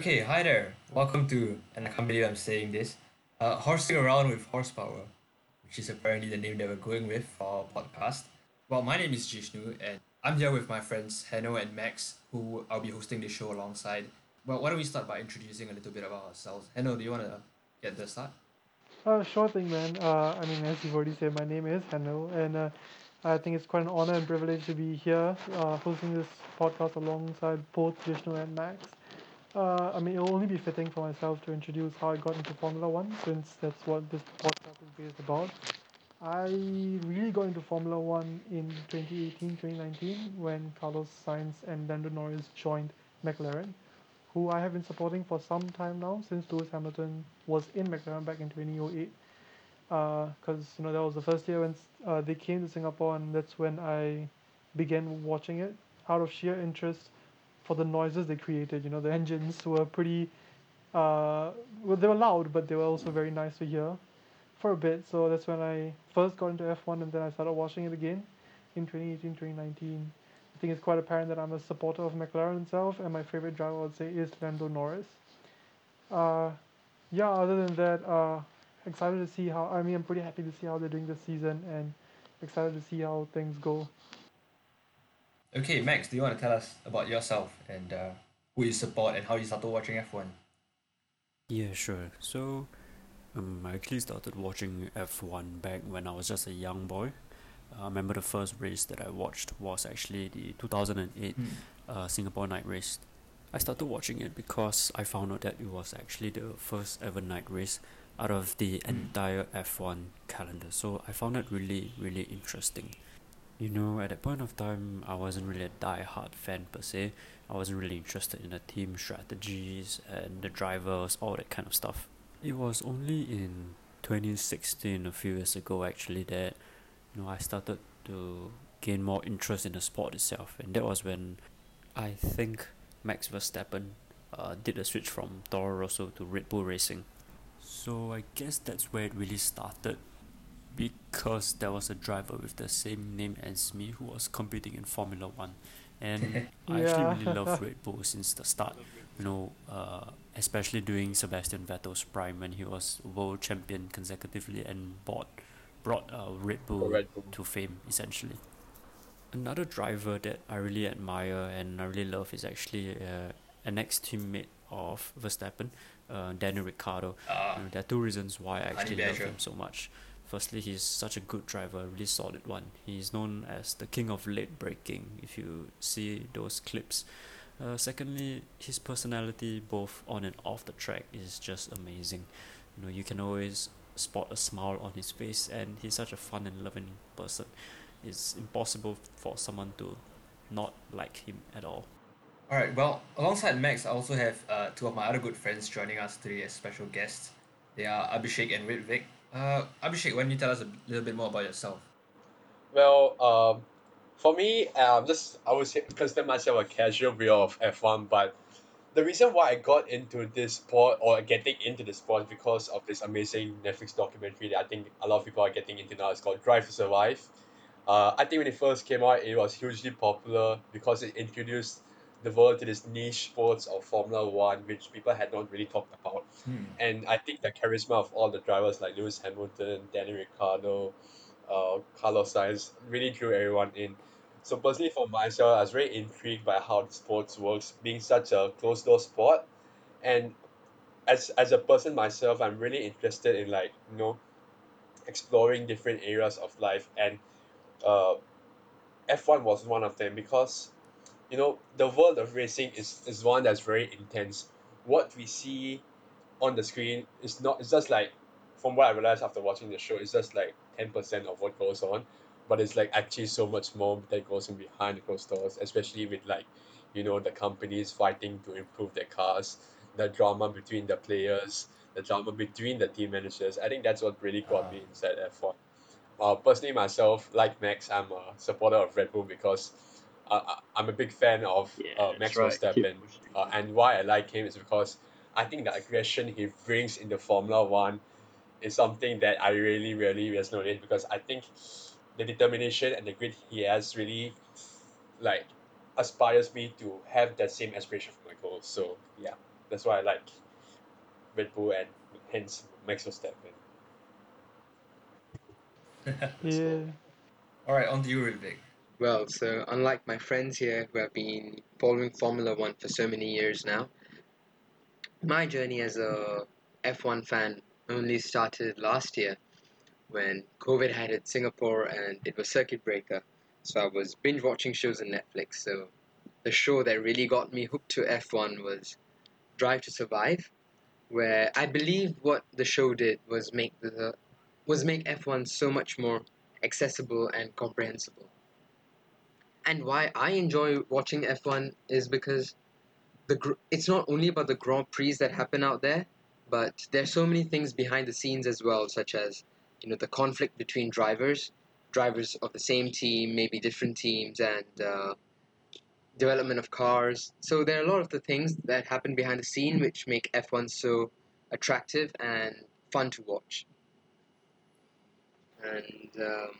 Okay, hi there. Welcome to, and I can't believe I'm saying this, uh, Horsing Around with Horsepower, which is apparently the name that we're going with for our podcast. Well, my name is Jishnu, and I'm here with my friends Hanno and Max, who I'll be hosting the show alongside. Well, why don't we start by introducing a little bit about ourselves? Hanno, do you want to get the start? Uh, sure thing, man. Uh, I mean, as you've already said, my name is Hanno, and uh, I think it's quite an honor and privilege to be here uh, hosting this podcast alongside both Vishnu and Max. Uh, I mean, it'll only be fitting for myself to introduce how I got into Formula One, since that's what this podcast is based about. I really got into Formula One in 2018 2019 when Carlos Sainz and Lando Norris joined McLaren, who I have been supporting for some time now since Lewis Hamilton was in McLaren back in 2008. Because you know that was the first year when uh, they came to Singapore, and that's when I began watching it out of sheer interest for the noises they created. You know, the engines were pretty, uh, well, they were loud, but they were also very nice to hear for a bit. So that's when I first got into F1 and then I started watching it again in 2018, 2019. I think it's quite apparent that I'm a supporter of McLaren itself, and my favorite driver, I would say, is Lando Norris. Uh, yeah, other than that, uh, excited to see how, I mean, I'm pretty happy to see how they're doing this season and excited to see how things go. Okay, Max, do you want to tell us about yourself and uh, who you support and how you started watching F1? Yeah, sure. So, um, I actually started watching F1 back when I was just a young boy. I remember the first race that I watched was actually the 2008 Hmm. uh, Singapore night race. I started watching it because I found out that it was actually the first ever night race out of the Mm. entire F1 calendar. So I found it really, really interesting. You know, at that point of time, I wasn't really a die-hard fan per se. I wasn't really interested in the team strategies and the drivers, all that kind of stuff. It was only in 2016, a few years ago actually, that you know I started to gain more interest in the sport itself, and that was when I think Max Verstappen uh, did a switch from Toro Rosso to Red Bull Racing. So I guess that's where it really started because there was a driver with the same name as me who was competing in Formula One, and I actually really love Red Bull since the start. You know, uh, especially during Sebastian Vettel's prime when he was world champion consecutively and bought, brought uh, Red Bull Red Bull. to fame essentially. Another driver that I really admire and I really love is actually uh, an ex teammate of Verstappen, uh, Daniel Ricciardo. Uh, You know, there are two reasons why I actually love him so much. Firstly, he's such a good driver, really solid one. He's known as the king of late braking, if you see those clips. Uh, secondly, his personality, both on and off the track, is just amazing. You know, you can always spot a smile on his face, and he's such a fun and loving person. It's impossible for someone to not like him at all. All right. Well, alongside Max, I also have uh, two of my other good friends joining us today as special guests. They are Abhishek and Ritvik. Uh, Abhishek, why don't you tell us a little bit more about yourself? Well, um, for me, um, just I would say consider myself a casual viewer of F one, but the reason why I got into this sport or getting into the sport because of this amazing Netflix documentary that I think a lot of people are getting into now. It's called Drive to Survive. Uh, I think when it first came out, it was hugely popular because it introduced the world to this niche sports of Formula One, which people had not really talked about. Hmm. And I think the charisma of all the drivers like Lewis Hamilton, Danny Ricciardo, uh, Carlos Sainz really drew everyone in. So personally for myself, I was very intrigued by how the sports works, being such a closed door sport. And as as a person myself, I'm really interested in like, you know, exploring different areas of life and uh F1 was one of them because you know the world of racing is, is one that's very intense. What we see on the screen is not it's just like from what I realized after watching the show, it's just like ten percent of what goes on. But it's like actually so much more that goes in behind the closed doors, especially with like, you know, the companies fighting to improve their cars, the drama between the players, the drama between the team managers. I think that's what really got me inside F1. Uh, personally, myself, like Max, I'm a supporter of Red Bull because uh, I- I'm a big fan of uh, Max Verstappen. Uh, and why I like him is because I think the aggression he brings in the Formula One is something that I really, really resonate with because I think the determination and the grit he has really like aspires me to have that same aspiration for my goals. So yeah. that's why I like Red Bull and hence Max Verstappen. Yeah. All right, on to you, Ritvik. Well, so unlike my friends here who have been following Formula One for so many years now, my journey as a F1 fan only started last year when COVID had hit Singapore and it was circuit breaker. So I was binge watching shows on Netflix. So the show that really got me hooked to F1 was Drive to Survive, where I believe what the show did was make the was make F1 so much more accessible and comprehensible. And why I enjoy watching F1 is because the gr- it's not only about the Grand Prix that happen out there, but there's so many things behind the scenes as well, such as you know the conflict between drivers, drivers of the same team, maybe different teams, and uh, development of cars. So there are a lot of the things that happen behind the scene which make F1 so attractive and fun to watch. And um,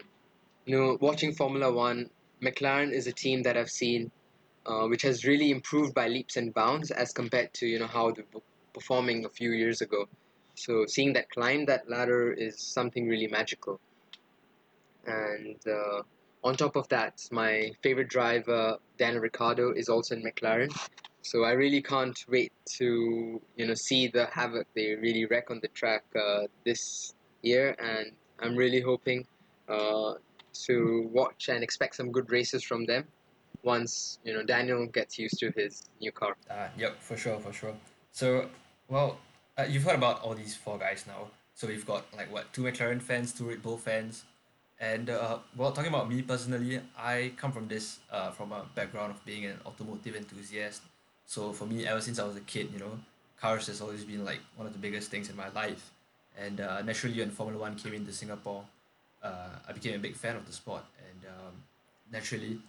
you know, watching Formula One, McLaren is a team that I've seen, uh, which has really improved by leaps and bounds as compared to you know how they were performing a few years ago. So seeing that climb that ladder is something really magical. And uh, on top of that, my favorite driver, Daniel Ricciardo, is also in McLaren. So I really can't wait to you know see the havoc they really wreck on the track uh, this year, and I'm really hoping uh, to watch and expect some good races from them once you know Daniel gets used to his new car. Uh, yep, for sure, for sure. So, well, uh, you've heard about all these four guys now. So we've got like what two McLaren fans, two Red Bull fans, and uh, well, talking about me personally, I come from this uh from a background of being an automotive enthusiast. So for me, ever since I was a kid, you know, cars has always been like one of the biggest things in my life. And uh, naturally, when Formula One came into Singapore, uh, I became a big fan of the sport. And um, naturally,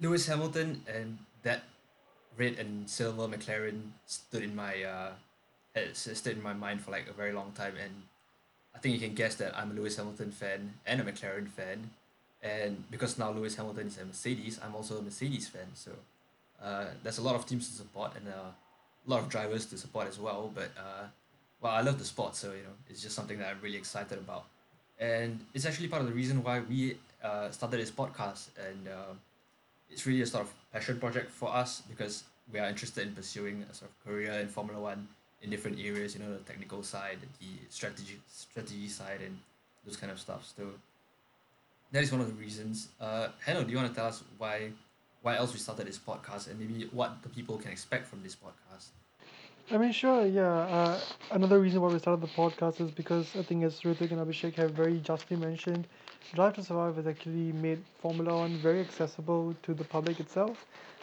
Lewis Hamilton and that red and silver McLaren stood in my uh, stood in my mind for like a very long time. And I think you can guess that I'm a Lewis Hamilton fan and a McLaren fan. And because now Lewis Hamilton is a Mercedes, I'm also a Mercedes fan. So uh, there's a lot of teams to support and uh, a lot of drivers to support as well. But uh, well, I love the sport, so you know it's just something that I'm really excited about, and it's actually part of the reason why we uh, started this podcast. And uh, it's really a sort of passion project for us because we are interested in pursuing a sort of career in Formula One in different areas. You know, the technical side, the strategy strategy side, and those kind of stuff. So that is one of the reasons. Uh, Hanno, do you want to tell us why why else we started this podcast and maybe what the people can expect from this podcast? I mean, sure, yeah. Uh, another reason why we started the podcast is because I think, as Ritik and Abhishek have very justly mentioned, Drive to Survive has actually made Formula One very accessible to the public itself.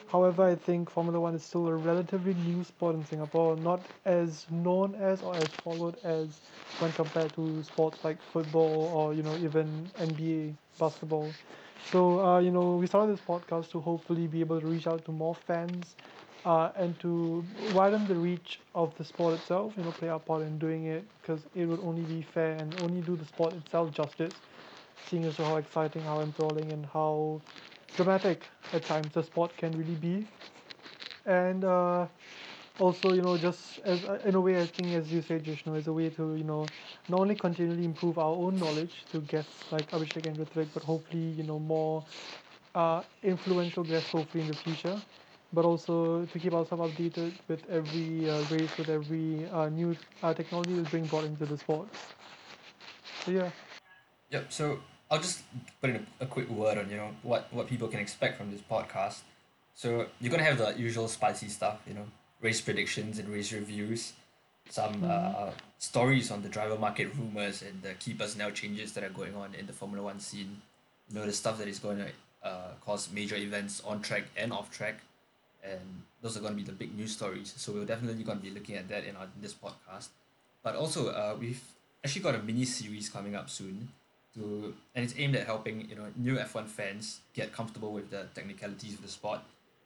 However, I think Formula One is still a relatively new sport in Singapore, not as known as or as followed as when compared to sports like football or you know even NBA basketball. So uh, you know we started this podcast to hopefully be able to reach out to more fans uh, and to widen the reach of the sport itself, you know, play our part in doing it because it would only be fair and only do the sport itself justice, seeing as how exciting, how enthralling, and how dramatic at times the sport can really be. And uh, also, you know, just as uh, in a way, I think, as you said, Jishnu, as a way to, you know, not only continually improve our own knowledge to guests like Abhishek and Ritvik, but hopefully, you know, more uh, influential guests hopefully in the future but also to keep ourselves updated with every uh, race, with every uh, new uh, technology that's being brought into the sport. So yeah, Yep. So I'll just put in a, a quick word on you know what what people can expect from this podcast. So you're gonna have the usual spicy stuff, you know, race predictions and race reviews, some uh, stories on the driver market rumors and the key personnel changes that are going on in the Formula One scene. You know the stuff that is going to uh, cause major events on track and off track, and those are going to be the big news stories. So we're definitely going to be looking at that in, our, in this podcast. But also, uh, we've actually got a mini series coming up soon to and it's aimed at helping you know new F one fans get comfortable with the technicalities of the sport.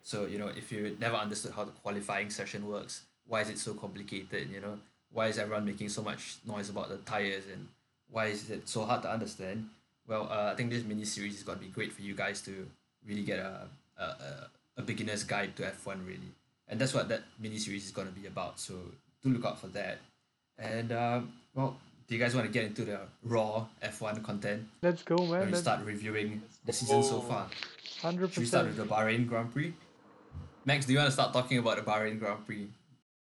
So you know if you never understood how the qualifying session works, why is it so complicated? You know why is everyone making so much noise about the tires and why is it so hard to understand? Well, uh, I think this mini series is going to be great for you guys to really get a a, a, a beginner's guide to F one really. and that's what that mini series is going to be about. So do look out for that. And um, well, do you guys want to get into the raw F1 content? Let's go, man. we Let's start reviewing the season so far. 100% Should we start with the Bahrain Grand Prix? Max, do you want to start talking about the Bahrain Grand Prix?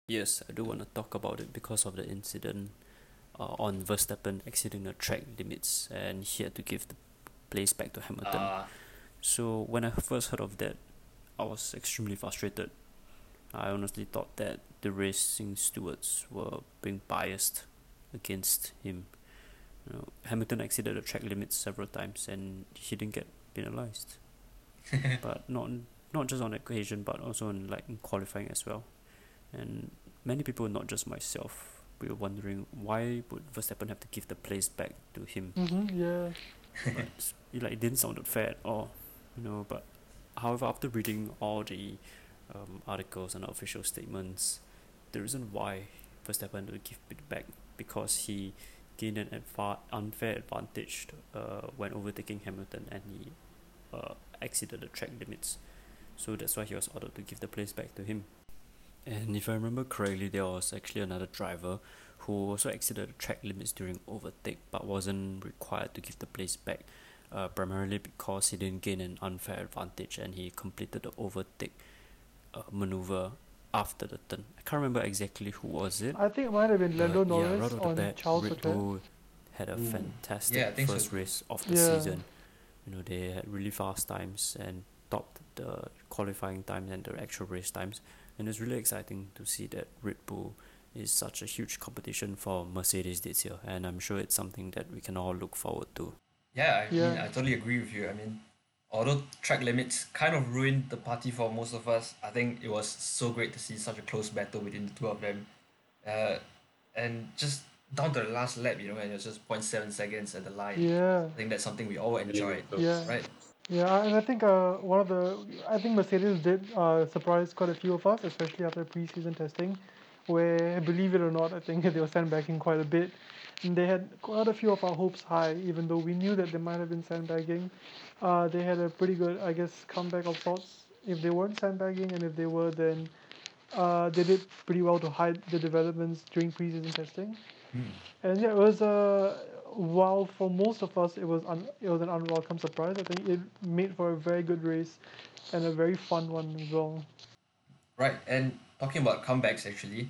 Yes, I do want to talk about it because of the incident uh, on Verstappen exceeding the track limits and he had to give the place back to Hamilton. Uh, So when I first heard of that, I was extremely frustrated. I honestly thought that the racing stewards were being biased against him. You know, Hamilton exceeded the track limits several times and he didn't get penalized. but not not just on occasion, but also in like in qualifying as well. And many people, not just myself, we were wondering why would Verstappen have to give the place back to him Mm-hmm, yeah. but it like didn't sound fair at all, you know. But however, after reading all the um, articles and official statements, the reason why Verstappen would give it back because he gained an adva- unfair advantage uh, when overtaking Hamilton and he uh, exceeded the track limits, so that's why he was ordered to give the place back to him. And if I remember correctly, there was actually another driver who also exceeded the track limits during overtake but wasn't required to give the place back, uh, primarily because he didn't gain an unfair advantage and he completed the overtake uh, maneuver after the turn. I can't remember exactly who was it. I think it might have been Lando but yeah, Norris right on bat, Charles Red Leclerc. Bull had a Mm. fantastic Yeah, I think so first race of the Yeah. season. You know, they had really fast times and topped the qualifying times and the actual race times. And it's really exciting to see that Red Bull is such a huge competition for Mercedes this year. And I'm sure it's something that we can all look forward to. Yeah, I mean, I totally agree with you. I mean, although track limits kind of ruined the party for most of us, I think it was so great to see such a close battle between the two of them. Uh, and just down to the last lap, you know, and it was just 0.7 seconds at the line. Yeah. I think that's something we all enjoyed, Yeah. right? Yeah, and I think uh, one of the I think Mercedes did uh, surprise quite a few of us, especially after preseason testing, where believe it or not, I think they were sandbagging quite a bit. They had quite a few of our hopes high, even though we knew that they might have been sandbagging. Uh, they had a pretty good, I guess, comeback of sorts. If they weren't sandbagging, and if they were, then uh, they did pretty well to hide the developments during preseason testing. Hmm. And yeah, it was uh, while for most of us it was un- it was an unwelcome surprise. I think it made for a very good race and a very fun one as well. Right, and talking about comebacks actually,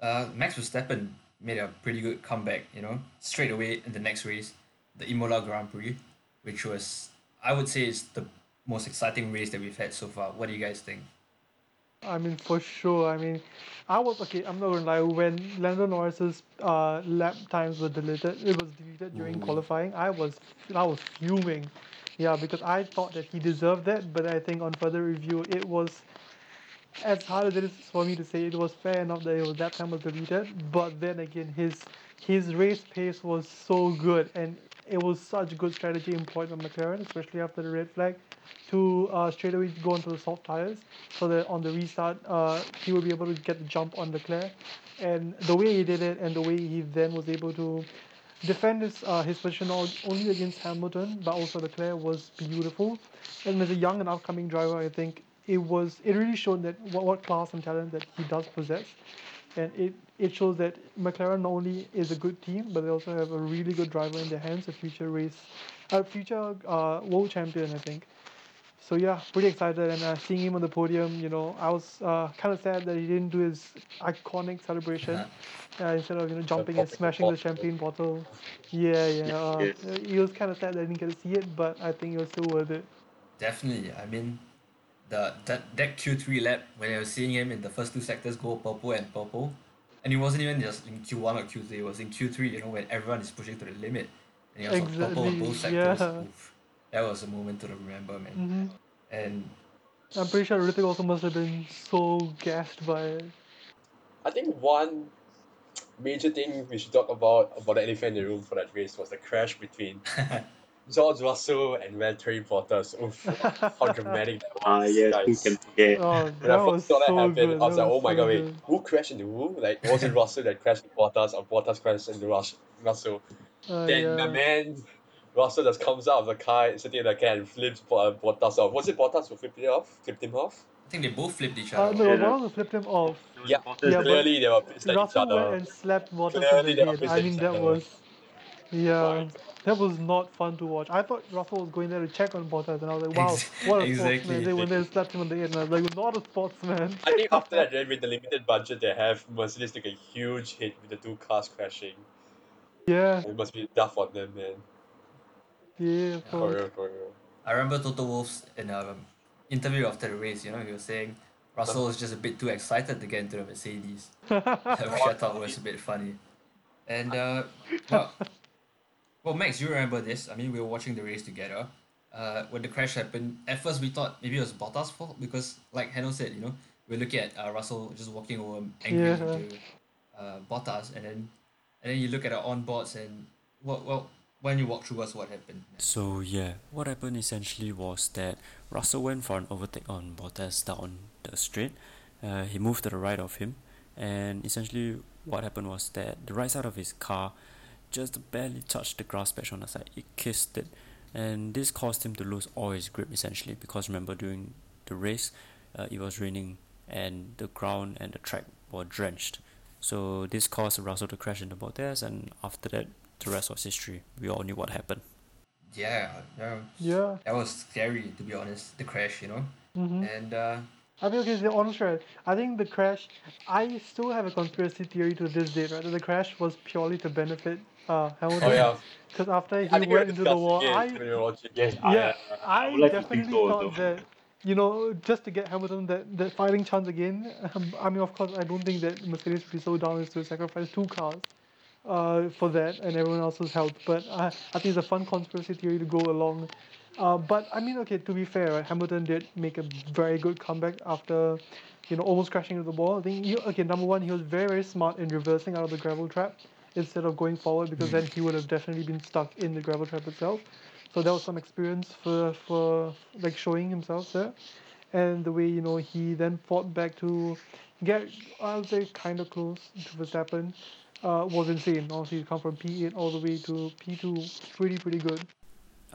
uh, Max Verstappen made a pretty good comeback, you know, straight away in the next race, the Imola Grand Prix, which was, I would say, is the most exciting race that we've had so far. What do you guys think? I mean, for sure. I mean, I was okay. I'm not gonna lie. When Lando Norris's uh, lap times were deleted, it was deleted during Ooh. qualifying. I was I was fuming, yeah, because I thought that he deserved that. But I think on further review, it was as hard as it is for me to say, it was fair enough that it was that time was deleted. But then again, his his race pace was so good, and it was such a good strategy employed by McLaren, especially after the red flag, to uh, straight away go into the soft tires, so that on the restart, uh, he would be able to get the jump on Leclerc. And the way he did it, and the way he then was able to defend his uh, his position not only against Hamilton but also Leclerc was beautiful. And as a young and upcoming driver, I think it was it really showed that what, what class and talent that he does possess, and it it shows that McLaren not only is a good team but they also have a really good driver in their hands, a future race, a future uh, world champion, I think. So yeah, pretty excited and uh, seeing him on the podium, you know, I was uh, kind of sad that he didn't do his iconic celebration uh, instead of you know jumping and popping the smashing the champagne bottle. Yeah, yeah. Uh, Yes. uh, It was kind of sad that I didn't get to see it, but I think it was still worth it. Definitely. I mean, the that that Q three lap when I was seeing him in the first two sectors go purple and purple, and it wasn't even just in Q one or Q three. It was in Q three. You know when everyone is pushing to the limit, and he was on purple on both sectors. yeah. Oof. That was a moment to remember, man. hmm And I'm pretty sure Ritik also must have been so gassed by it. I think one major thing we should talk about about the elephant in the room for that race was the crash between George Russell and Valtteri Bottas. Oof, how dramatic that was. Ah, yes, who guys. can forget? Oh, When that I first saw that so happen, good. I was that like, oh my so god, wait, good. who crashed into who? Like, was it Russell that crashed into Bottas or Bottas crashed into Rus- Russell? Uh, then yeah. my man, Russell just comes out of the car, sitting in the car and flips Bo- uh, Bottas off. Was it Bottas who flipped it off? Flipped him off? I think they both flipped each Uh, other. no, off. Yeah, one that- of them flipped him off. Yeah, Yeah, Clearly, they were pissed at each Russell went and slapped Bottas in the head. I mean, that was, yeah, that was not fun to watch. I thought Russell was going there to check on Bottas, and I was like, wow, what a exactly. sportsman. They went there and slapped him on the head, and I was like, not a sportsman. I think after that, then with the limited budget they have, Mercedes took a huge hit with the two cars crashing. Yeah, It must be tough on them, man. yeah, For for real, for real. I remember Toto Wolff's in an um, interview after the race, you know, he was saying Russell was just a bit too excited to get into the Mercedes, which I thought was a bit funny. And, uh, well, well, Max, you remember this? I mean, we were watching the race together. Uh, when the crash happened, at first we thought maybe it was Bottas' fault because, like Hanno said, you know, we're looking at uh, Russell just walking over angry Yeah. to uh, Bottas, and then and then you look at the onboards and well, well, when you walk through us, what happened? So yeah, what happened essentially was that Russell went for an overtake on Bottas down the straight. Uh, he moved to the right of him, and essentially what happened was that the right side of his car just barely touched the grass patch on the side. It kissed it, and this caused him to lose all his grip essentially. Because remember during the race, uh, it was raining and the ground and the track were drenched. So this caused Russell to crash into Bottas, and after that, the rest was history. We all knew what happened. Yeah, yeah, yeah. that was scary to be honest. The crash, you know, hmm and uh, I mean, okay, the honest right. I think the crash. I still have a conspiracy theory to this day, right? That the crash was purely to benefit uh Hamilton. Oh yeah, Because after he I think we were went into the wall, discussing I it when we were watching. Yes, yeah, I, I, I like definitely so thought also. that you know just to get Hamilton that that fighting chance again. Um, I mean, of course, I don't think that Mercedes would be so down as to sacrifice two cars, uh, for that and everyone else's health. But I I think it's a fun conspiracy theory to go along. Uh, but I mean, okay, to be fair, right, Hamilton did make a very good comeback after, you know, almost crashing into the wall. I think, he, okay, number one, he was very, very smart in reversing out of the gravel trap instead of going forward because then he would have definitely been stuck in the gravel trap itself. So that was some experience for, for like showing himself there. And the way, you know, he then fought back to get, I would say, kind of close to Verstappen uh, was insane. Honestly, come from P8 all the way to P2, pretty, pretty good.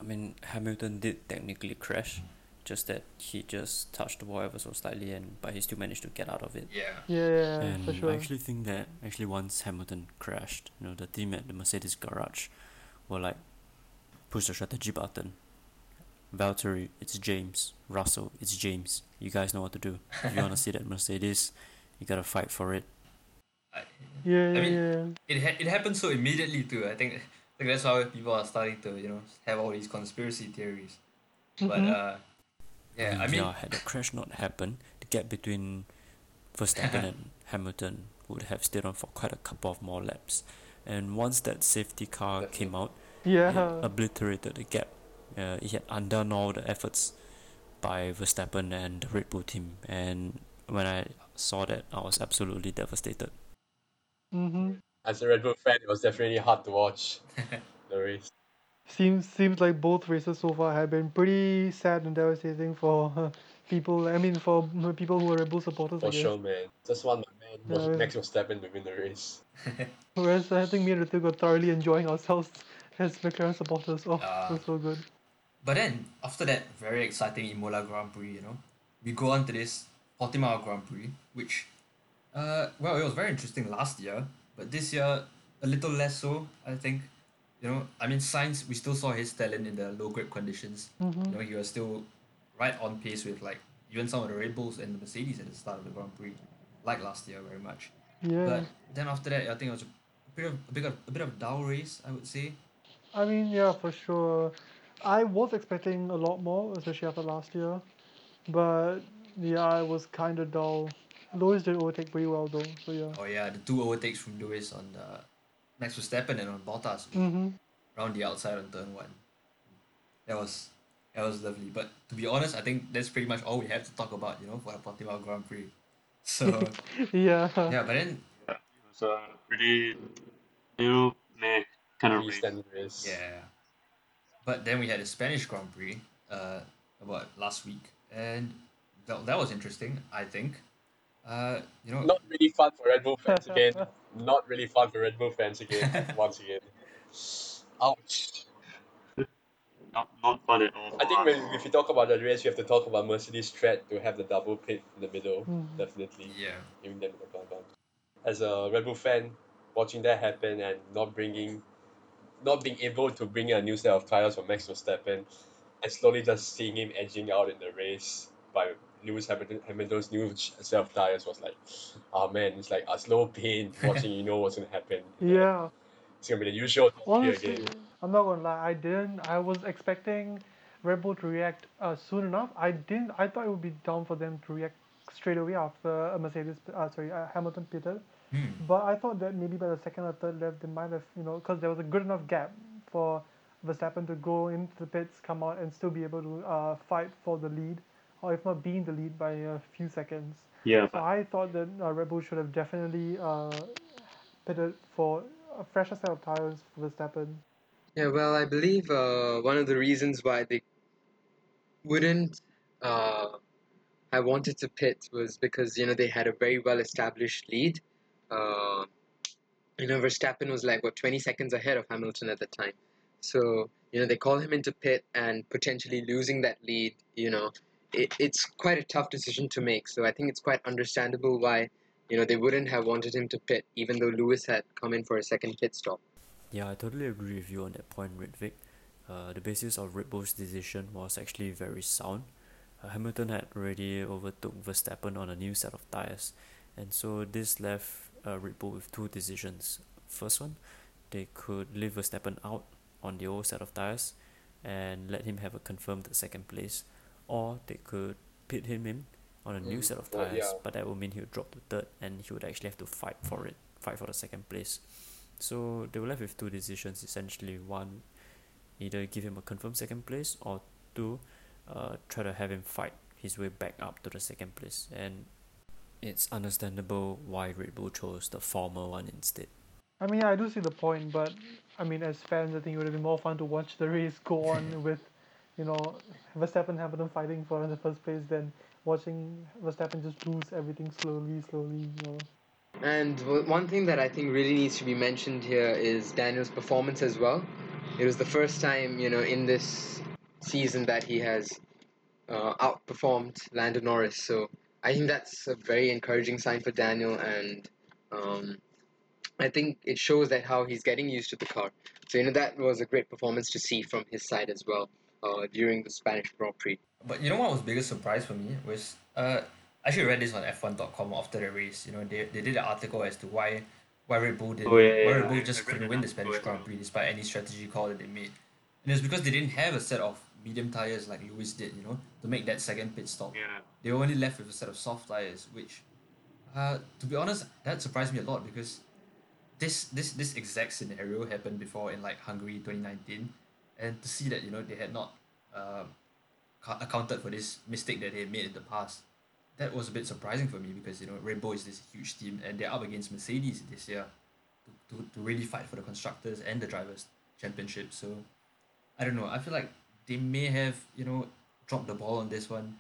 I mean, Hamilton did technically crash, just that he just touched the wall ever so slightly, and but he still managed to get out of it. yeah, Yeah, yeah, and for sure. I actually think that actually once Hamilton crashed, you know, the team at the Mercedes garage were like, push the strategy button. Valtteri, it's James. Russell, it's James. You guys know what to do. If you want to see that Mercedes, you gotta fight for it. I, Yeah, yeah, mean, yeah. it ha- it happened so immediately too. I think I think that's why people are starting to you know have all these conspiracy theories. But Mhm. uh, yeah, I mean, yeah, had the crash not happened, the gap between Verstappen and Hamilton would have stayed on for quite a couple of more laps. And once that safety car came out, Yeah. it obliterated the gap. Uh, it had undone all the efforts by Verstappen and the Red Bull team. And when I saw that, I was absolutely devastated. Mm-hmm. As a Red Bull fan, it was definitely hard to watch the race. Seems seems like both races so far have been pretty sad and devastating for uh, people. I mean, for uh, people who are Red Bull supporters. I For guess. sure, man. Just want my man, Yeah, was Max Verstappen to win the race. Whereas I think me and Ritik were thoroughly enjoying ourselves as McLaren supporters. Oh, it was so good. but then after that very exciting Imola Grand Prix, you know, we go on to this Portimao Grand Prix, which, uh, well, it was very interesting last year, but this year a little less so. I think, you know, I mean, Sainz we still saw his talent in the low grip conditions. Mm-hmm. You know, he was still right on pace with like even some of the Red Bulls and the Mercedes at the start of the Grand Prix, like last year very much. Yeah. But then after that, I think it was a bit of a bit of a bit of a dull race, I would say. I mean, yeah, for sure. I was expecting a lot more, especially after last year. But yeah, it was kind of dull. Lewis did overtake pretty well though, so yeah. Oh yeah, the two overtakes from Lewis on the Max Verstappen and on Bottas Mm-hmm. around the outside on turn one. That was that was lovely. But to be honest, I think that's pretty much all we have to talk about, you know, for the Portimao Grand Prix. So Yeah. yeah, but then yeah, It was a pretty little meh kind of race. race. yeah. But then we had the Spanish Grand Prix, uh, about last week, and that, that was interesting. I think, uh, you know, Not really fun for Red Bull fans again. Not really fun for Red Bull fans again. once again. Ouch. not, not fun at all. I think when, us. if you talk about the race, we have to talk about Mercedes' threat to have the double pit in the middle. Mhm. Definitely, Yeah. giving them the countdown. As a Red Bull fan, watching that happen and not bringing, not being able to bring in a new set of tires for Max Verstappen, and slowly just seeing him edging out in the race by Lewis Hamilton, Hamilton's new sh- set of tires was like, oh man, it's like a slow pain watching. you know what's gonna happen. Yeah. It's gonna be the usual Honestly, again. I'm not gonna lie. I didn't. I was expecting Red Bull to react uh, soon enough. I didn't. I thought it would be down for them to react straight away after a Mercedes. Uh, sorry, uh, Hamilton pitted. Hmm. But I thought that maybe by the second or third lap they might have, you know, because there was a good enough gap for Verstappen to go into the pits, come out, and still be able to uh, fight for the lead, or if not be in the lead by a few seconds. Yeah, So I thought that uh, Red Bull should have definitely uh, pitted for a fresher set of tires for Verstappen. Yeah, well, I believe uh, one of the reasons why they wouldn't uh, have wanted to pit was because you know they had a very well established lead. Uh, you know, Verstappen was like what 20 seconds ahead of Hamilton at the time. So you know they call him into pit and potentially losing that lead. You know, it, it's quite a tough decision to make. So I think it's quite understandable why you know they wouldn't have wanted him to pit, even though Lewis had come in for a second pit stop. Yeah, I totally agree with you on that point, Ritvik. Uh, the basis of Red Bull's decision was actually very sound. Uh, Hamilton had already overtook Verstappen on a new set of tires, and so this left uh, Red Bull with two decisions. First one, they could leave Verstappen out on the old set of tires and let him have a confirmed second place, or they could pit him in on a new Mm, set of well, tires, yeah. but that would mean he would drop to third and he would actually have to fight for it, fight for the second place. So they were left with two decisions essentially. One, either give him a confirmed second place, or two, uh, try to have him fight his way back up to the second place. And it's understandable why Red Bull chose the former one instead. I mean, I do see the point, but I mean, as fans, I think it would have been more fun to watch the race go on with, you know, Verstappen and Hamilton fighting for in the first place then watching Verstappen just lose everything slowly, slowly, you know. And one thing that I think really needs to be mentioned here is Daniel's performance as well. It was the first time, you know, in this season that he has uh, outperformed Lando Norris. So I think that's a very encouraging sign for Daniel, and um, I think it shows that how he's getting used to the car. So you know that was a great performance to see from his side as well uh, during the Spanish Grand Prix. But you know what was biggest surprise for me was uh I actually read this on F1.com after the race. You know they, they did an article as to why why Red Bull did Oh, yeah, why Red Bull I- just couldn't win the Spanish Grand. Prix despite any strategy call that they made. And it's because they didn't have a set of medium tires like Lewis did, you know, to make that second pit stop. yeah, They were only left with a set of soft tires, which uh to be honest, that surprised me a lot because this this this exact scenario happened before in like Hungary twenty nineteen. And to see that, you know, they had not um accounted for this mistake that they made in the past. That was a bit surprising for me because you know Bull is this huge team and they're up against Mercedes this year to, to, to really fight for the constructors and the drivers championship. So I don't know. I feel like they may have you know dropped the ball on this one,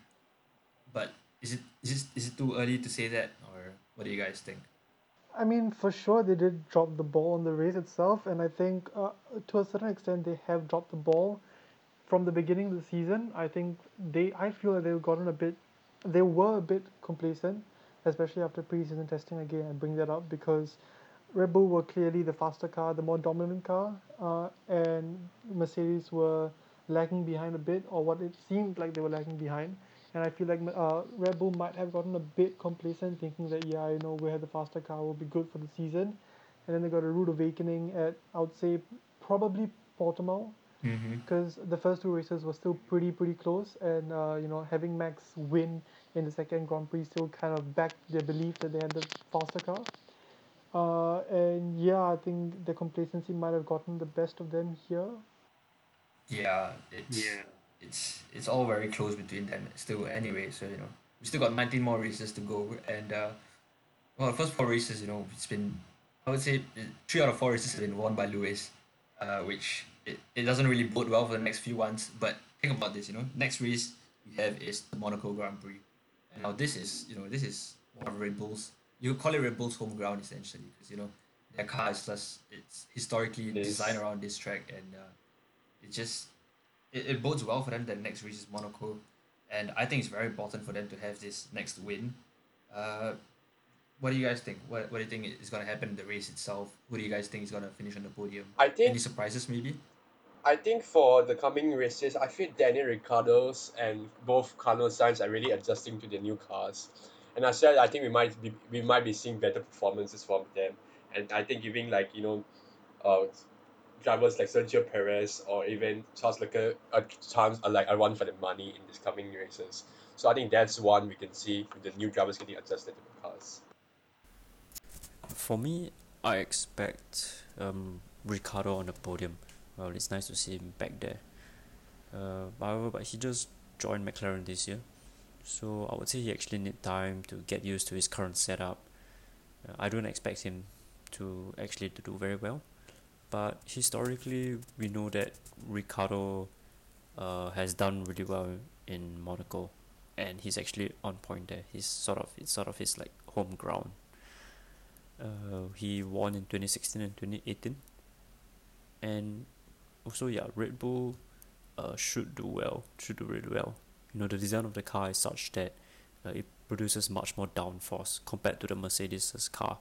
but is it is it is it too early to say that or what do you guys think? I mean, for sure, they did drop the ball on the race itself, and I think uh, to a certain extent they have dropped the ball from the beginning of the season. I think they, I feel that they've gotten a bit, they were a bit complacent, especially after preseason testing. Again, I bring that up because Red Bull were clearly the faster car, the more dominant car, uh, and Mercedes were lagging behind a bit, or what it seemed like they were lagging behind. And I feel like uh, Red Bull might have gotten a bit complacent, thinking that yeah, you know, we had the faster car, will be good for the season. And then they got a rude awakening at I would say probably Portimao, Mm-hmm. because the first two races were still pretty pretty close, and uh, you know having Max win in the second Grand Prix still kind of backed their belief that they had the faster car. Uh, and yeah, I think the complacency might have gotten the best of them here. Yeah, it's yeah. It's it's all very close between them still anyway so you know we still got 19 more races to go and uh well the first four races you know it's been i would say three out of four races have been won by lewis uh which it, it doesn't really bode well for the next few ones but think about this you know next race we have is the monaco grand prix and now this is you know this is one of red bulls you call it red bull's home ground essentially because you know their car is just it's historically is. designed around this track and uh, it just it, it bodes well for them that next race is Monaco, and I think it's very important for them to have this next win. Uh, what do you guys think? What, what do you think is going to happen in the race itself? Who do you guys think is going to finish on the podium? I Any surprises, maybe? I think for the coming races, I feel Daniel Ricciardo's and both Carlos Sainz are really adjusting to the new cars. And I said I think we might be we might be seeing better performances from them. And I think giving like, you know, uh drivers like Sergio Perez or even Charles Leclerc a chance uh, like a run for the money in these coming races. So I think that's one we can see the new drivers getting adjusted to the cars. For me, I expect um, Ricciardo on the podium. Well, it's nice to see him back there. Uh, however, but he just joined McLaren this year, so I would say he actually need time to get used to his current setup. Uh, I don't expect him to actually to do very well, but historically we know that Ricciardo uh, has done really well in Monaco, and he's actually on point there. He's sort of it's sort of his like home ground. Uh, he won in 2016 and 2018 and also yeah Red Bull uh, should do well should do really well you know the design of the car is such that uh, it produces much more downforce compared to the Mercedes' car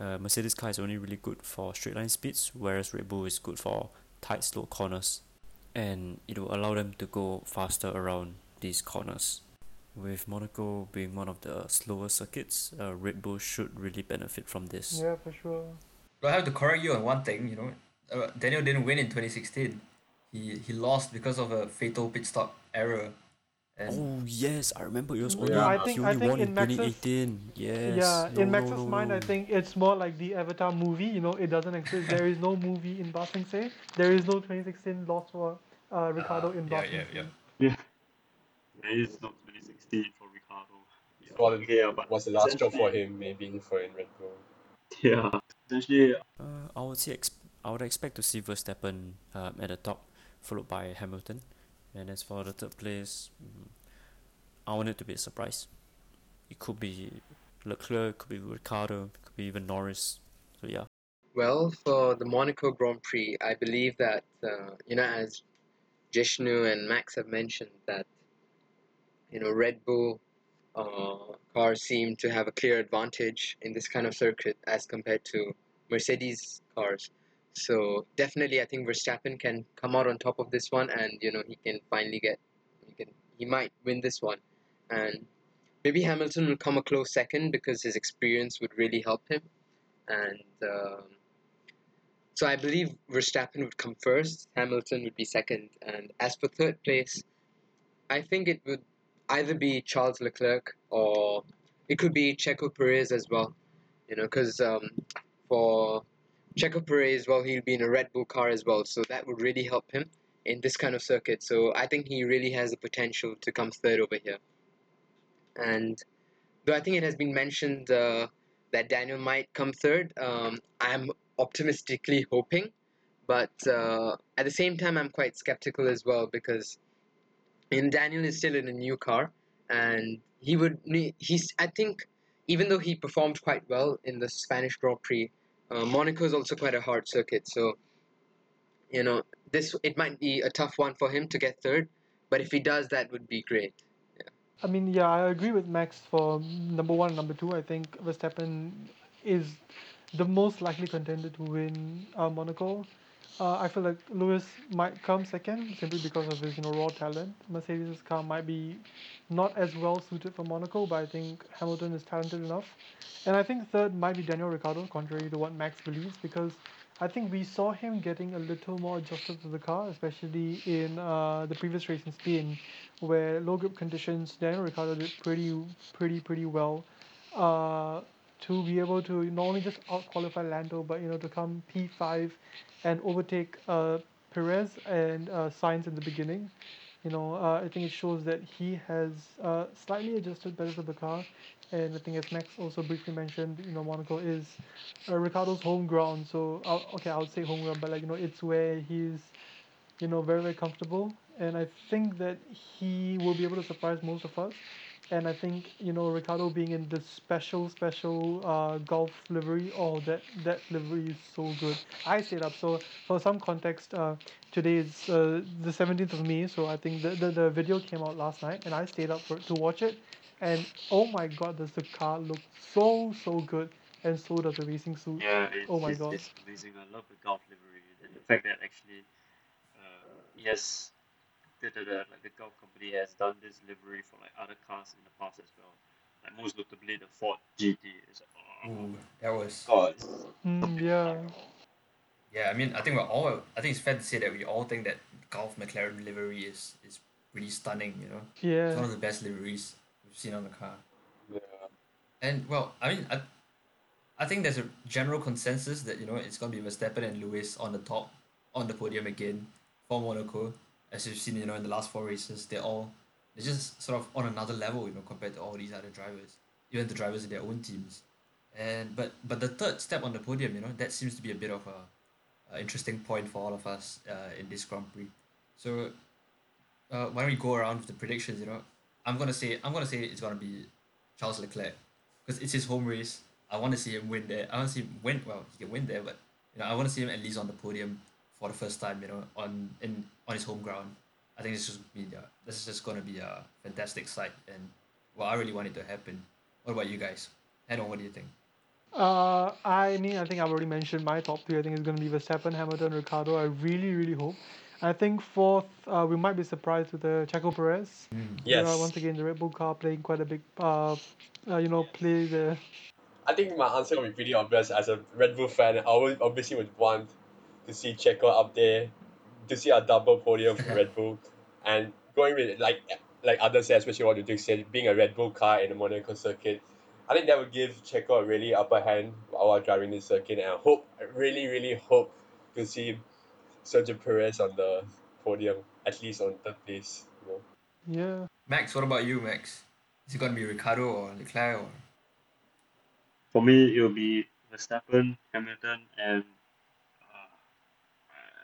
uh, Mercedes car is only really good for straight line speeds whereas Red Bull is good for tight slow corners and it will allow them to go faster around these corners with Monaco being one of the slower circuits, uh, Red Bull should really benefit from this. Yeah, for sure. But I have to correct you on one thing. You know, uh, Daniel didn't win in twenty sixteen. He he lost because of a fatal pit stop error. And Oh yes, I remember it was only Yeah. I think only I think won in in Max's 2018. Yes. yeah, no, in Max's no, mind, I think it's more like the Avatar movie. You know, it doesn't exist. there is no movie in Ba Sing Se. There is no 2016 loss for uh, Ricciardo Ah, in yeah, Basing yeah, Say. yeah. There is no 2016 for Ricciardo. Yeah, Well, okay, yeah, but Was the last job for him maybe for in Red Bull. Yeah, essentially, Uh, I would say ex- I would expect to see Verstappen um, at the top, followed by Hamilton, and as for the third place, mm, I want it to be a surprise. It could be Leclerc, it could be Ricciardo, it could be even Norris. So yeah, Well, for the Monaco Grand Prix, I believe that, uh, you know, as Jishnu and Max have mentioned, that, you know, Red Bull uh, cars seem to have a clear advantage in this kind of circuit as compared to Mercedes cars. So definitely, I think Verstappen can come out on top of this one, and you know, he can finally get, he can, he might win this one, and maybe Hamilton will come a close second because his experience would really help him, and. Um, so I believe Verstappen would come first, Hamilton would be second, and as for third place, I think it would either be Charles Leclerc or it could be Checo Perez as well. You know, because um, for Checo Perez, well, he'll be in a Red Bull car as well, so that would really help him in this kind of circuit. So I think he really has the potential to come third over here. And though I think it has been mentioned uh, that Daniel might come third, um, I'm optimistically hoping, but uh, at the same time, I'm quite skeptical as well because in Daniel is still in a new car, and he would. He's I think even though he performed quite well in the Spanish Grand Prix, uh, Monaco is also quite a hard circuit. So you know this it might be a tough one for him to get third, but if he does, that would be great. I mean, yeah, I agree with Max for number one number two. I think Verstappen is the most likely contender to win uh, Monaco. Uh, I feel like Lewis might come second simply because of his you know raw talent. Mercedes' car might be not as well suited for Monaco, but I think Hamilton is talented enough. And I think third might be Daniel Ricciardo, contrary to what Max believes, because I think we saw him getting a little more adjusted to the car, especially in uh, the previous race in Spain, where low grip conditions, Daniel Ricciardo did pretty, pretty, pretty well. Uh, to be able to not only just out qualify Lando, but you know to come P5 and overtake uh, Perez and uh, Sainz in the beginning. You know, uh, I think it shows that he has uh, slightly adjusted better to the car, and I think as Max also briefly mentioned, you know, Monaco is uh, Ricciardo's home ground. So I'll, okay, I would say home ground, but like you know, it's where he's you know very very comfortable, and I think that he will be able to surprise most of us. And I think you know Ricciardo being in the special special uh, Gulf livery. Oh, that that livery is so good. I stayed up. So for some context, uh, today is uh, the seventeenth of May. So I think the, the the video came out last night, and I stayed up for to watch it. And oh my God, does the car look so so good, and so does the racing suit. Yeah, it's, Oh my it's, God. it's amazing. I love the Gulf livery and the fact that actually, uh, yes, the, the, the, like the Gulf company has done this livery for like other cars in the past as well. Like most notably the Ford GT. Is oh, Ooh, that was God, Mm, yeah. yeah. I mean, I think we're all. I think it's fair to say that we all think that Gulf McLaren livery is is pretty stunning. You know, it's one of the best liveries we've seen on the car. Yeah. And well, I mean, I, I think there's a general consensus that you know it's gonna be Verstappen and Lewis on the top, on the podium again for Monaco. As you've seen, you know, in the last four races, they're all they're just sort of on another level, you know, compared to all these other drivers, even the drivers in their own teams. And but but the third step on the podium, you know, that seems to be a bit of a, a interesting point for all of us uh, in this Grand Prix. So, uh, why don't we go around with the predictions? You know, I'm gonna say I'm gonna say it's gonna be Charles Leclerc because it's his home race. I want to see him win there. I want to see him win. Well, he can win there, but you know, I want to see him at least on the podium for the first time. You know, on in on his home ground. I think this is be uh, this is just gonna be a fantastic sight, and well, I really want it to happen. What about you guys? Head on, what do you think? Uh, I mean, I think I've already mentioned my top three. I think it's going to be Verstappen, Hamilton, Ricciardo. I really, really hope. I think fourth, uh, we might be surprised with the Checo Perez. Mm. You know, Yes. once again, the Red Bull car playing quite a big, uh, uh you know, play there. I think my answer will be pretty obvious. As a Red Bull fan, I would obviously would want to see Checo up there, to see a double podium for Red Bull, and going with like like others say, especially what you think said, being a Red Bull car in the Monaco circuit. I think that would give Checo a really upper hand while driving this circuit, and I hope, I really, really hope to see Sergio Perez on the podium, at least on third place. You know? Yeah. Max, what about you, Max? Is it gonna be Ricciardo or Leclerc or? For me, it will be Verstappen, Hamilton, and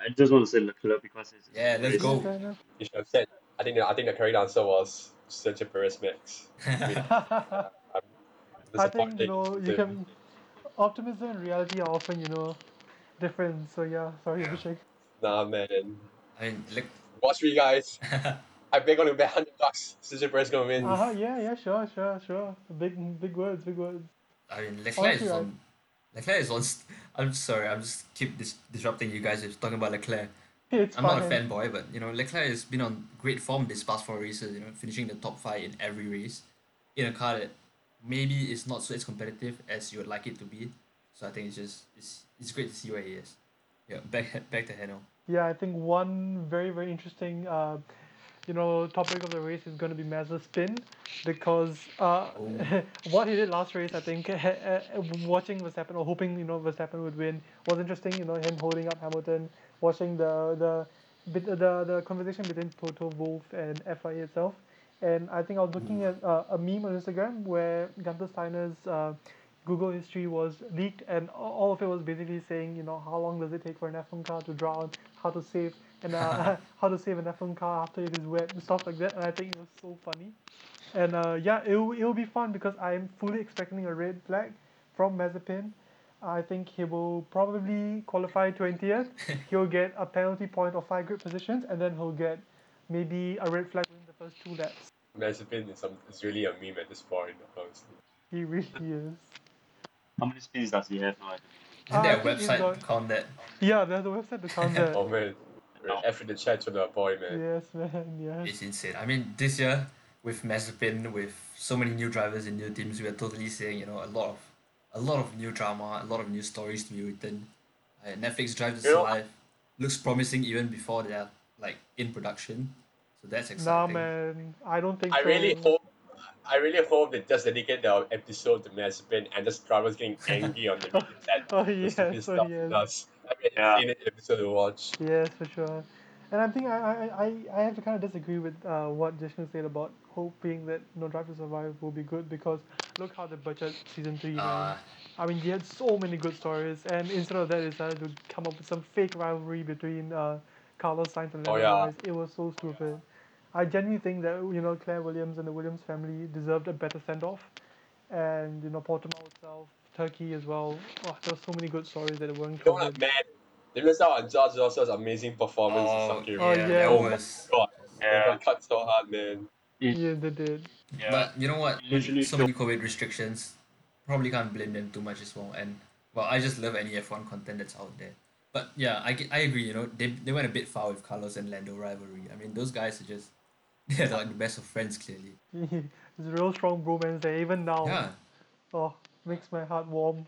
I just want to say Leclerc because it's it's Yeah, let's go. Fair. You should have said. I think the, I think the correct answer was Sergio Perez Max. I think you know you can. Optimism and reality are often you know different. So yeah, sorry, Yeah. Abhishek. Nah, man. I mean, like, Watch me, guys. I bet gonna bet hundred bucks. Sergio Perez gonna win. Uh huh. Yeah. Yeah. Sure. Sure. Sure. Big. Big words. Big words. I mean, Leclerc Honestly, is I- on. Leclerc is on. st- I'm sorry. I'm just keep dis- disrupting you guys with talking about Leclerc. It's I'm not a fanboy, but you know, Leclerc has been on great form this past four races. You know, finishing the top five in every race, in a car that maybe is not so as competitive as you would like it to be. So I think it's just it's it's great to see where he is. Yeah, back back to Heno. Yeah, I think one very very interesting, uh, you know, topic of the race is going to be Mazepin's spin, because uh, Oh. what he did last race, I think, uh, watching Verstappen or hoping you know Verstappen would win was interesting. You know, him holding up Hamilton, watching the the bit the the conversation between Toto Wolff and FIA itself, and I think I was looking at uh, a meme on Instagram where Gunther Steiner's uh, Google history was leaked, and all of it was basically saying, you know, how long does it take for an F1 car to drown, how to save, and uh, how to save an F1 car after it is wet, and stuff like that. And I think it was so funny. And uh, yeah, it will it'll be fun because I'm fully expecting a red flag from Mazepin. I think he will probably qualify 20th. he'll get a penalty point of five grid positions, and then he'll get maybe a red flag within the first two laps. Mazepin is some is really a meme at this point, honestly. He really is. How many spins does he have now? Isn't Ah, there I a think website got- to count that? Yeah, there's a website to count that. Oh man, F in the chat to the boy, man. Yes, man. Yes. It's insane. I mean, this year with Mazepin, with so many new drivers and new teams, we are totally seeing you know a lot of, a lot of new drama, a lot of new stories to be written. Uh, Netflix Drive to You know- Survive looks promising even before they're like in production, so that's exciting. Nah, exciting. man. I don't think I so. really hope, I really hope they just dedicate the episode to Mazepin and just drivers getting angry on the video chat. Oh, The yes, oh, stuff yes. does. I mean, Yeah. insane episode to watch. Yes, for sure. And I think I, I, I, I have to kind of disagree with uh, what Jishnu said about hoping that No Drive to Survive will be good because look how they butchered season 3. man. Uh, I mean, he had so many good stories, and instead of that, they decided to come up with some fake rivalry between uh, Carlos Sainz and Oh, Lando yeah. It was so stupid. I genuinely think that you know Claire Williams and the Williams family deserved a better send off, and you know Portimao itself, Turkey as well. Oh, there were so many good stories that it weren't You know what, covered. man? They missed out on George Russell's amazing performance Oh, in Sakhir. Oh, yeah, yeah. that Oh my was. god. They got cut so hard, man. Yeah, they did. yeah. But you know what? Literally so many COVID restrictions, probably can't blame them too much as well. And well, I just love any F1 content that's out there. But yeah, I, I agree. You know, they, they went a bit far with Carlos and Lando rivalry. I mean, those guys are just they're like the best of friends, clearly. it's a real strong bromance there, even now. Yeah. Oh, makes my heart warm.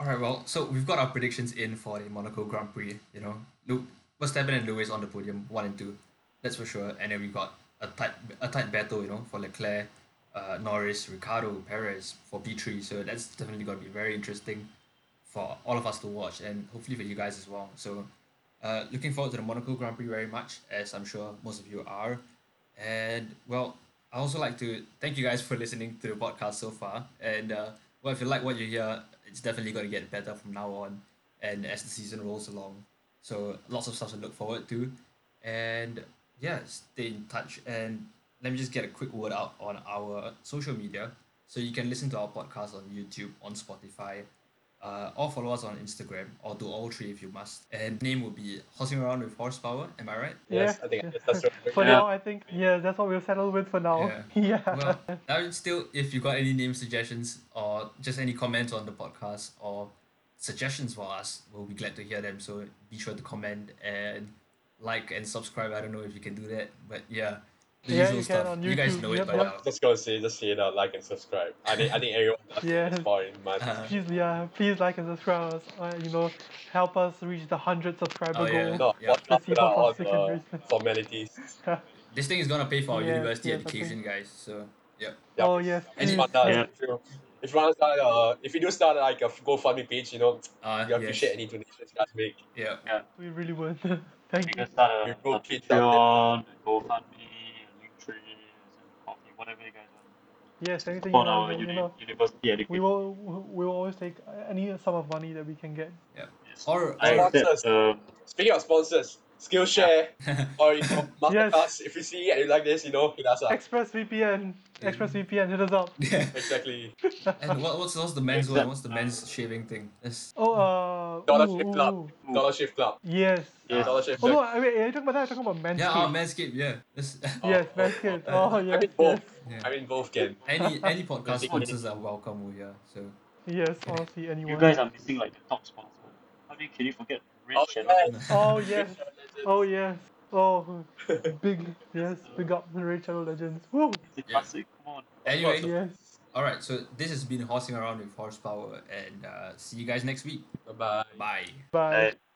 All right. Well, so we've got our predictions in for the Monaco Grand Prix. You know, Luke, Verstappen and Lewis on the podium, one and two, that's for sure. And then we've got a tight a tight battle. You know, for Leclerc, uh, Norris, Ricciardo, Perez for P three. So that's definitely going to be very interesting for all of us to watch, and hopefully for you guys as well. So, uh, looking forward to the Monaco Grand Prix very much, as I'm sure most of you are. And well, I also like to thank you guys for listening to the podcast so far. And uh, well, if you like what you hear, it's definitely going to get better from now on, and as the season rolls along. So lots of stuff to look forward to, and yeah, stay in touch. And let me just get a quick word out on our social media. So you can listen to our podcast on YouTube, on Spotify, uh, or follow us on Instagram, or do all three if you must. And name will be Horsing Around with Horsepower. Am I right? Yes, Yeah. I think that's right. For Yeah. now, I think yeah, that's what we'll settle with for now. Yeah. Well, now still, if you got any name suggestions or just any comments on the podcast or suggestions for us, we'll be glad to hear them. So be sure to comment and like and subscribe. I don't know if you can do that, but yeah, the Yeah, usual you can stuff. on You guys YouTube. know it Yep, by yep. now. Just go see, just see it out, like and subscribe. I think I think everyone does Yeah. at this point in my Uh, please, yeah, please like and subscribe us. Uh, you know, help us reach the hundred subscriber Oh, yeah. goal. No, Yeah. watch Let's see after how all fast we can the reach formalities. this thing is gonna pay for our Yes, university yes, I education, guys. So yeah. Yeah, Oh yes, Any please. Yeah. if you if you want to start uh if you do start like a GoFundMe page, you know, Uh, we appreciate yes. any donations you guys make. Yeah. We really would. Thank You you. can start a, a kids out there. Patreon, a GoFundMe, a Linktree, and Ko-fi, whatever you guys want. Yes, anything you Support want, our you uni- know. university We will we will always take any sum of money that we can get. Yes. Or- I or- said, um, Speaking of sponsors, Skillshare or you know, Masterclass, if you see and you like this, you know, hit us up. ExpressVPN, ExpressVPN, hit us up. Yeah. Exactly. and what, what's what's the men's one? What's the men's shaving thing? That's, Oh, uh, Dollar ooh, Shave ooh, Club. ooh. Dollar Shave Club. Yes. Yeah, Dollar Shave Club. Oh no, Club. I mean, are you talking about that? You're talking about Manscaped. yeah, oh, Manscaped. Yeah. That's, Yes, Oh, Manscaped. oh, Oh, I mean both. yeah. I mean both can. any any podcast sponsors are welcome over here. So yes. Yes, honestly, anyone. You guys are missing like the top sponsor. How many can you forget? Red Oh, Channel. yes. Oh, yes. Oh, yes. Oh, big. Yes, big up the Red Channel Legends. Woo! It's a classic. Come on. anyway, Yes. all right. So this has been horsing around with horsepower, and uh, see you guys next week. Bye bye. Bye. Bye. Right.